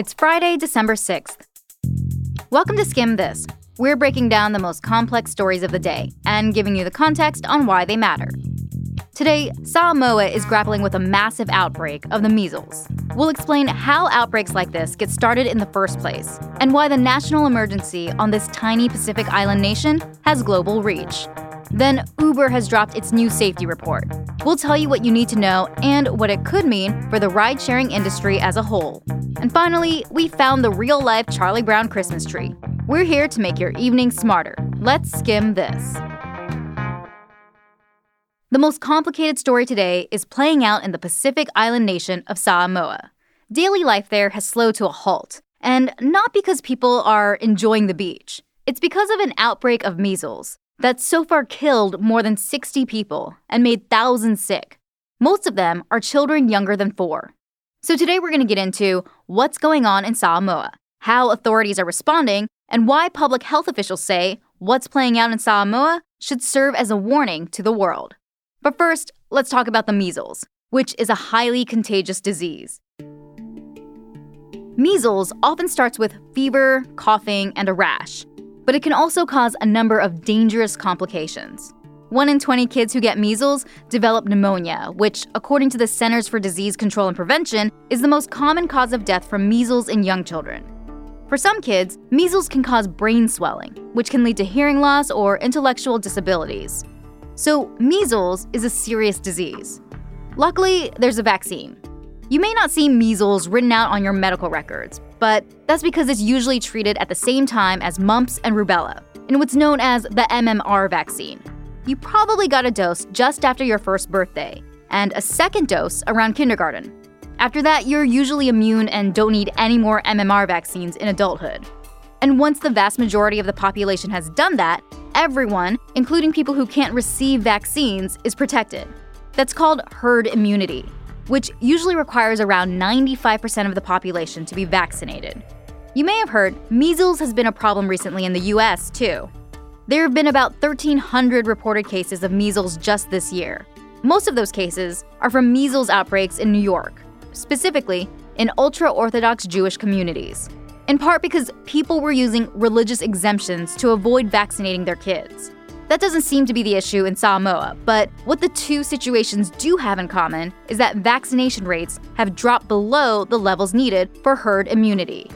It's Friday, December 6th. Welcome to Skimm This. We're breaking down the most complex stories of the day and giving you the context on why they matter. Today, Samoa is grappling with a massive outbreak of the measles. We'll explain how outbreaks like this get started in the first place and why the national emergency on this tiny Pacific island nation has global reach. Then, Uber has dropped its new safety report. We'll tell you what you need to know and what it could mean for the ride sharing industry as a whole. And finally, we found the real life Charlie Brown Christmas tree. We're here to make your evening smarter. Let's Skimm This. The most complicated story today is playing out in the Pacific island nation of Samoa. Daily life there has slowed to a halt, and not because people are enjoying the beach. It's because of an outbreak of measles that's so far killed more than 60 people and made thousands sick. Most of them are children younger than four. So today we're going to get into what's going on in Samoa, how authorities are responding, and why public health officials say what's playing out in Samoa should serve as a warning to the world. But first, let's talk about the measles, which is a highly contagious disease. Measles often starts with fever, coughing, and a rash, but it can also cause a number of dangerous complications. One in 20 kids who get measles develop pneumonia, which, according to the Centers for Disease Control and Prevention, is the most common cause of death from measles in young children. For some kids, measles can cause brain swelling, which can lead to hearing loss or intellectual disabilities. So, measles is a serious disease. Luckily, there's a vaccine. You may not see measles written out on your medical records, but that's because it's usually treated at the same time as mumps and rubella, in what's known as the MMR vaccine. You probably got a dose just after your first birthday, and a second dose around kindergarten. After that, you're usually immune and don't need any more MMR vaccines in adulthood. And once the vast majority of the population has done that, everyone, including people who can't receive vaccines, is protected. That's called herd immunity which usually requires around 95% of the population to be vaccinated. You may have heard measles has been a problem recently in the US, too. There have been about 1,300 reported cases of measles just this year. Most of those cases are from measles outbreaks in New York, specifically in ultra Orthodox Jewish communities, in part because people were using religious exemptions to avoid vaccinating their kids. That doesn't seem to be the issue in Samoa, but what the two situations do have in common is that vaccination rates have dropped below the levels needed for herd immunity,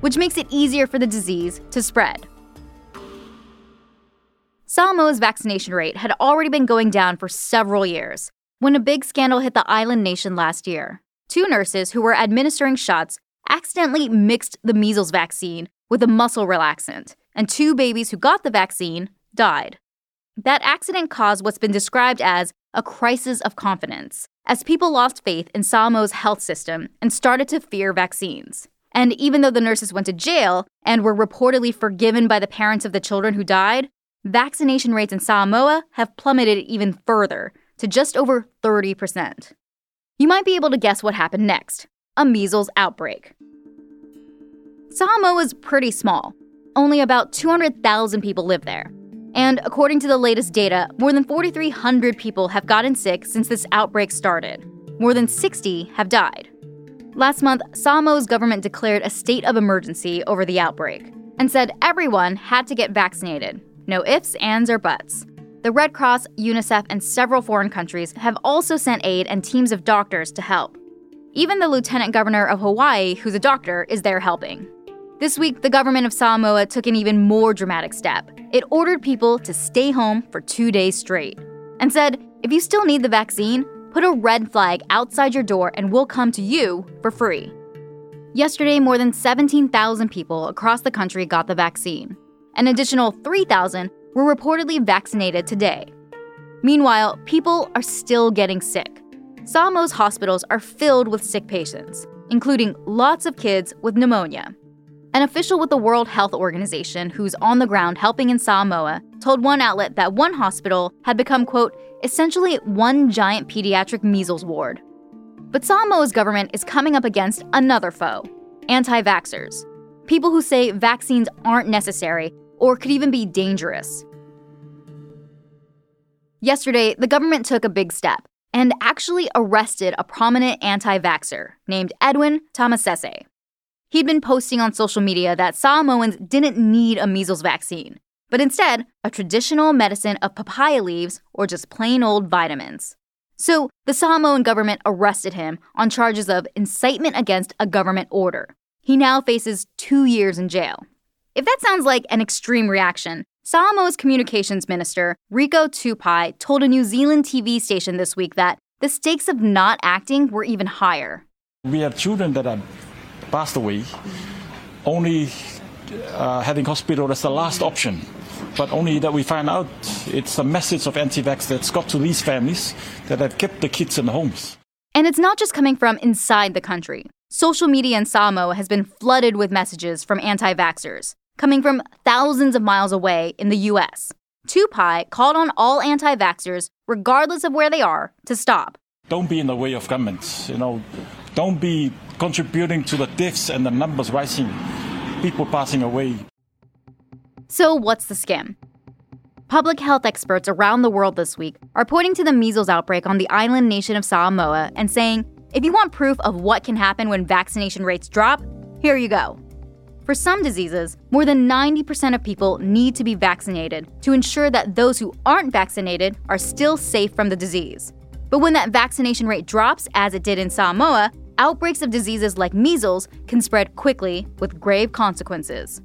which makes it easier for the disease to spread. Samoa's vaccination rate had already been going down for several years when a big scandal hit the island nation last year. Two nurses who were administering shots accidentally mixed the measles vaccine with a muscle relaxant, and two babies who got the vaccine died. That accident caused what's been described as a crisis of confidence, as people lost faith in Samoa's health system and started to fear vaccines. And even though the nurses went to jail and were reportedly forgiven by the parents of the children who died, vaccination rates in Samoa have plummeted even further to just over 30%. You might be able to guess what happened next a measles outbreak. Samoa is pretty small. Only about 200,000 people live there. And according to the latest data, more than 4,300 people have gotten sick since this outbreak started. More than 60 have died. Last month, Samoa's government declared a state of emergency over the outbreak and said everyone had to get vaccinated. No ifs, ands, or buts. The Red Cross, UNICEF, and several foreign countries have also sent aid and teams of doctors to help. Even the lieutenant governor of Hawaii, who's a doctor, is there helping. This week, the government of Samoa took an even more dramatic step. It ordered people to stay home for two days straight and said, if you still need the vaccine, put a red flag outside your door and we'll come to you for free. Yesterday, more than 17,000 people across the country got the vaccine. An additional 3,000 were reportedly vaccinated today. Meanwhile, people are still getting sick. Samoa's hospitals are filled with sick patients, including lots of kids with pneumonia. An official with the World Health Organization who's on the ground helping in Samoa told one outlet that one hospital had become, quote, essentially one giant pediatric measles ward. But Samoa's government is coming up against another foe anti vaxxers, people who say vaccines aren't necessary or could even be dangerous. Yesterday, the government took a big step and actually arrested a prominent anti vaxxer named Edwin Tamasese. He'd been posting on social media that Samoans didn't need a measles vaccine, but instead, a traditional medicine of papaya leaves or just plain old vitamins. So, the Samoan government arrested him on charges of incitement against a government order. He now faces two years in jail. If that sounds like an extreme reaction, Samoa's communications minister, Rico Tupai, told a New Zealand TV station this week that the stakes of not acting were even higher. We have children that have passed away, only uh, having hospital as the last option. But only that we find out it's the message of anti vax that's got to these families that have kept the kids in the homes. And it's not just coming from inside the country. Social media in Samoa has been flooded with messages from anti vaxxers, coming from thousands of miles away in the US. Tupai called on all anti vaxxers, regardless of where they are, to stop. Don't be in the way of governments. You know, don't be contributing to the deaths and the numbers rising, people passing away. So, what's the scam? Public health experts around the world this week are pointing to the measles outbreak on the island nation of Samoa and saying, if you want proof of what can happen when vaccination rates drop, here you go. For some diseases, more than 90% of people need to be vaccinated to ensure that those who aren't vaccinated are still safe from the disease. But when that vaccination rate drops, as it did in Samoa, outbreaks of diseases like measles can spread quickly with grave consequences.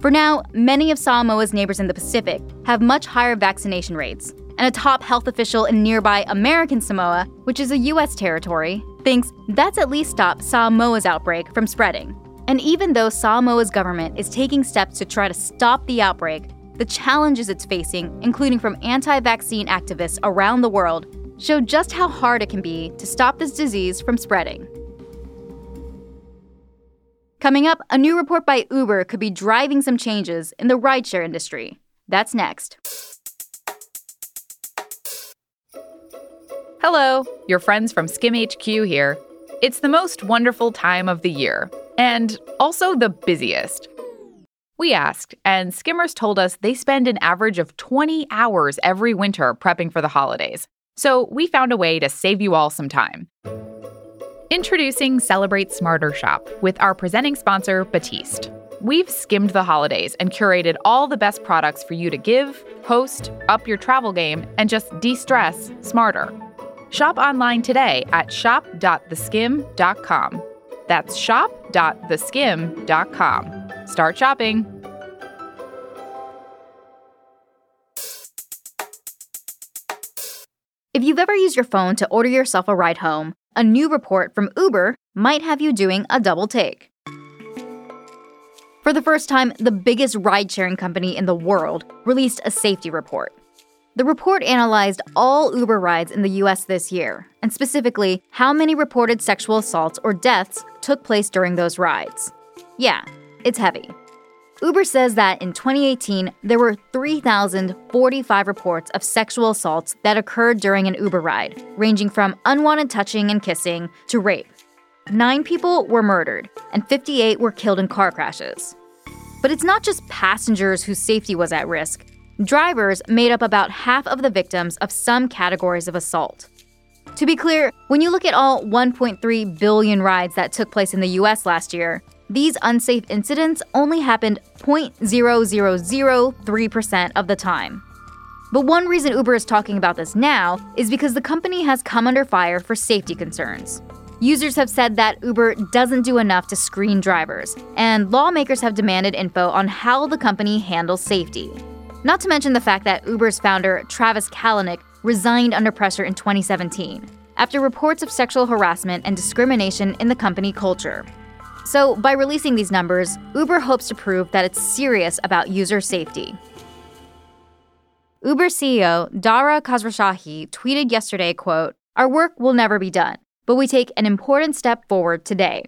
For now, many of Samoa's neighbors in the Pacific have much higher vaccination rates, and a top health official in nearby American Samoa, which is a U.S. territory, thinks that's at least stopped Samoa's outbreak from spreading. And even though Samoa's government is taking steps to try to stop the outbreak, the challenges it's facing, including from anti vaccine activists around the world, show just how hard it can be to stop this disease from spreading. Coming up, a new report by Uber could be driving some changes in the rideshare industry. That's next. Hello, your friends from Skimm HQ here. It's the most wonderful time of the year, and also the busiest. We asked, and skimmers told us they spend an average of 20 hours every winter prepping for the holidays. So we found a way to save you all some time. Introducing Celebrate Smarter Shop with our presenting sponsor, Batiste. We've skimmed the holidays and curated all the best products for you to give, host, up your travel game, and just de stress smarter. Shop online today at shop.theskimm.com. That's shop.theskimm.com. Start shopping. If you've ever used your phone to order yourself a ride home, a new report from Uber might have you doing a double take. For the first time, the biggest ride sharing company in the world released a safety report. The report analyzed all Uber rides in the US this year, and specifically how many reported sexual assaults or deaths took place during those rides. Yeah, it's heavy. Uber says that in 2018, there were 3,045 reports of sexual assaults that occurred during an Uber ride, ranging from unwanted touching and kissing to rape. Nine people were murdered, and 58 were killed in car crashes. But it's not just passengers whose safety was at risk. Drivers made up about half of the victims of some categories of assault. To be clear, when you look at all 1.3 billion rides that took place in the US last year, these unsafe incidents only happened 0.0003% of the time. But one reason Uber is talking about this now is because the company has come under fire for safety concerns. Users have said that Uber doesn't do enough to screen drivers, and lawmakers have demanded info on how the company handles safety. Not to mention the fact that Uber's founder, Travis Kalanick, resigned under pressure in 2017 after reports of sexual harassment and discrimination in the company culture. So, by releasing these numbers, Uber hopes to prove that it's serious about user safety. Uber CEO Dara Khosrowshahi tweeted yesterday, quote, "Our work will never be done, but we take an important step forward today."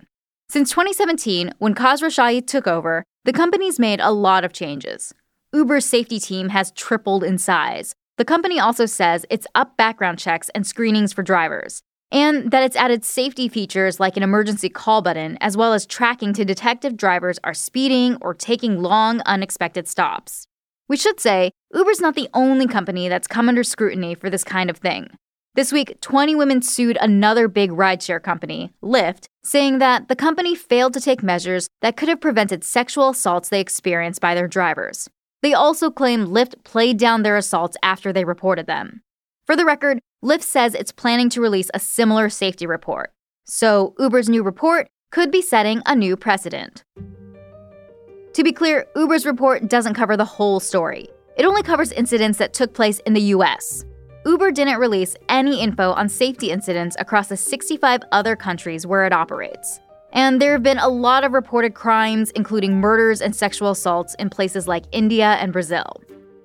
Since 2017, when Khosrowshahi took over, the company's made a lot of changes. Uber's safety team has tripled in size. The company also says it's up background checks and screenings for drivers and that it's added safety features like an emergency call button, as well as tracking to detect if drivers are speeding or taking long, unexpected stops. We should say, Uber's not the only company that's come under scrutiny for this kind of thing. This week, 20 women sued another big rideshare company, Lyft, saying that the company failed to take measures that could have prevented sexual assaults they experienced by their drivers. They also claim Lyft played down their assaults after they reported them. For the record, Lyft says it's planning to release a similar safety report. So, Uber's new report could be setting a new precedent. To be clear, Uber's report doesn't cover the whole story. It only covers incidents that took place in the US. Uber didn't release any info on safety incidents across the 65 other countries where it operates. And there have been a lot of reported crimes, including murders and sexual assaults, in places like India and Brazil.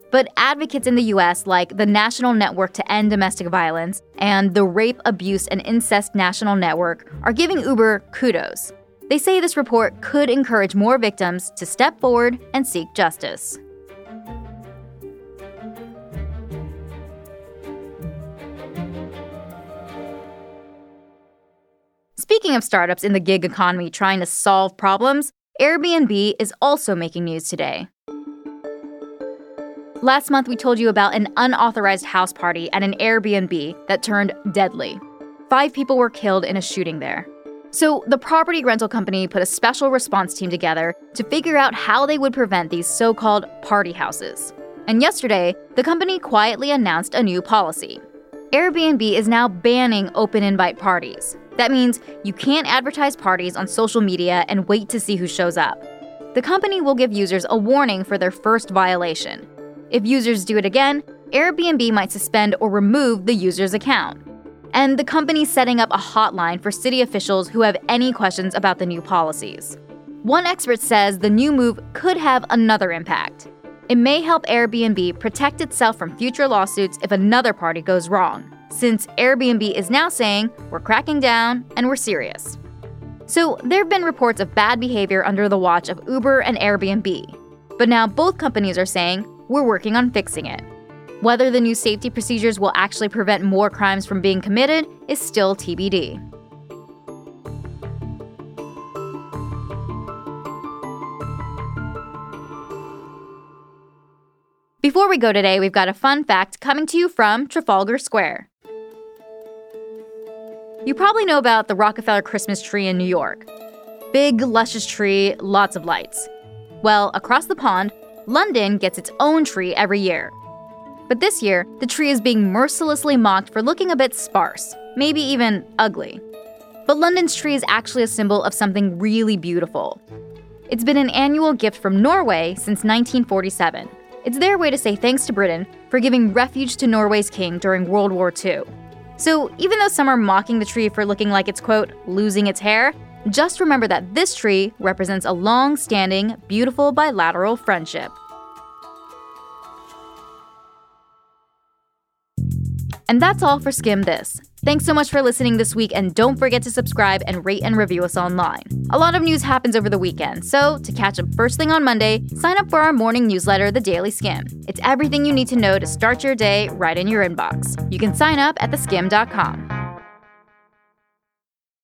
But advocates in the US, like the National Network to End Domestic Violence and the Rape, Abuse, and Incest National Network, are giving Uber kudos. They say this report could encourage more victims to step forward and seek justice. Speaking of startups in the gig economy trying to solve problems, Airbnb is also making news today. Last month, we told you about an unauthorized house party at an Airbnb that turned deadly. Five people were killed in a shooting there. So, the property rental company put a special response team together to figure out how they would prevent these so called party houses. And yesterday, the company quietly announced a new policy. Airbnb is now banning open invite parties. That means you can't advertise parties on social media and wait to see who shows up. The company will give users a warning for their first violation. If users do it again, Airbnb might suspend or remove the user's account. And the company's setting up a hotline for city officials who have any questions about the new policies. One expert says the new move could have another impact. It may help Airbnb protect itself from future lawsuits if another party goes wrong, since Airbnb is now saying, we're cracking down and we're serious. So, there have been reports of bad behavior under the watch of Uber and Airbnb. But now both companies are saying, we're working on fixing it. Whether the new safety procedures will actually prevent more crimes from being committed is still TBD. Before we go today, we've got a fun fact coming to you from Trafalgar Square. You probably know about the Rockefeller Christmas tree in New York. Big, luscious tree, lots of lights. Well, across the pond, London gets its own tree every year. But this year, the tree is being mercilessly mocked for looking a bit sparse, maybe even ugly. But London's tree is actually a symbol of something really beautiful. It's been an annual gift from Norway since 1947. It's their way to say thanks to Britain for giving refuge to Norway's king during World War II. So, even though some are mocking the tree for looking like it's, quote, losing its hair, just remember that this tree represents a long standing, beautiful bilateral friendship. And that's all for Skimm This. Thanks so much for listening this week, and don't forget to subscribe and rate and review us online. A lot of news happens over the weekend, so to catch up first thing on Monday, sign up for our morning newsletter, The Daily Skimm. It's everything you need to know to start your day right in your inbox. You can sign up at theskimm.com.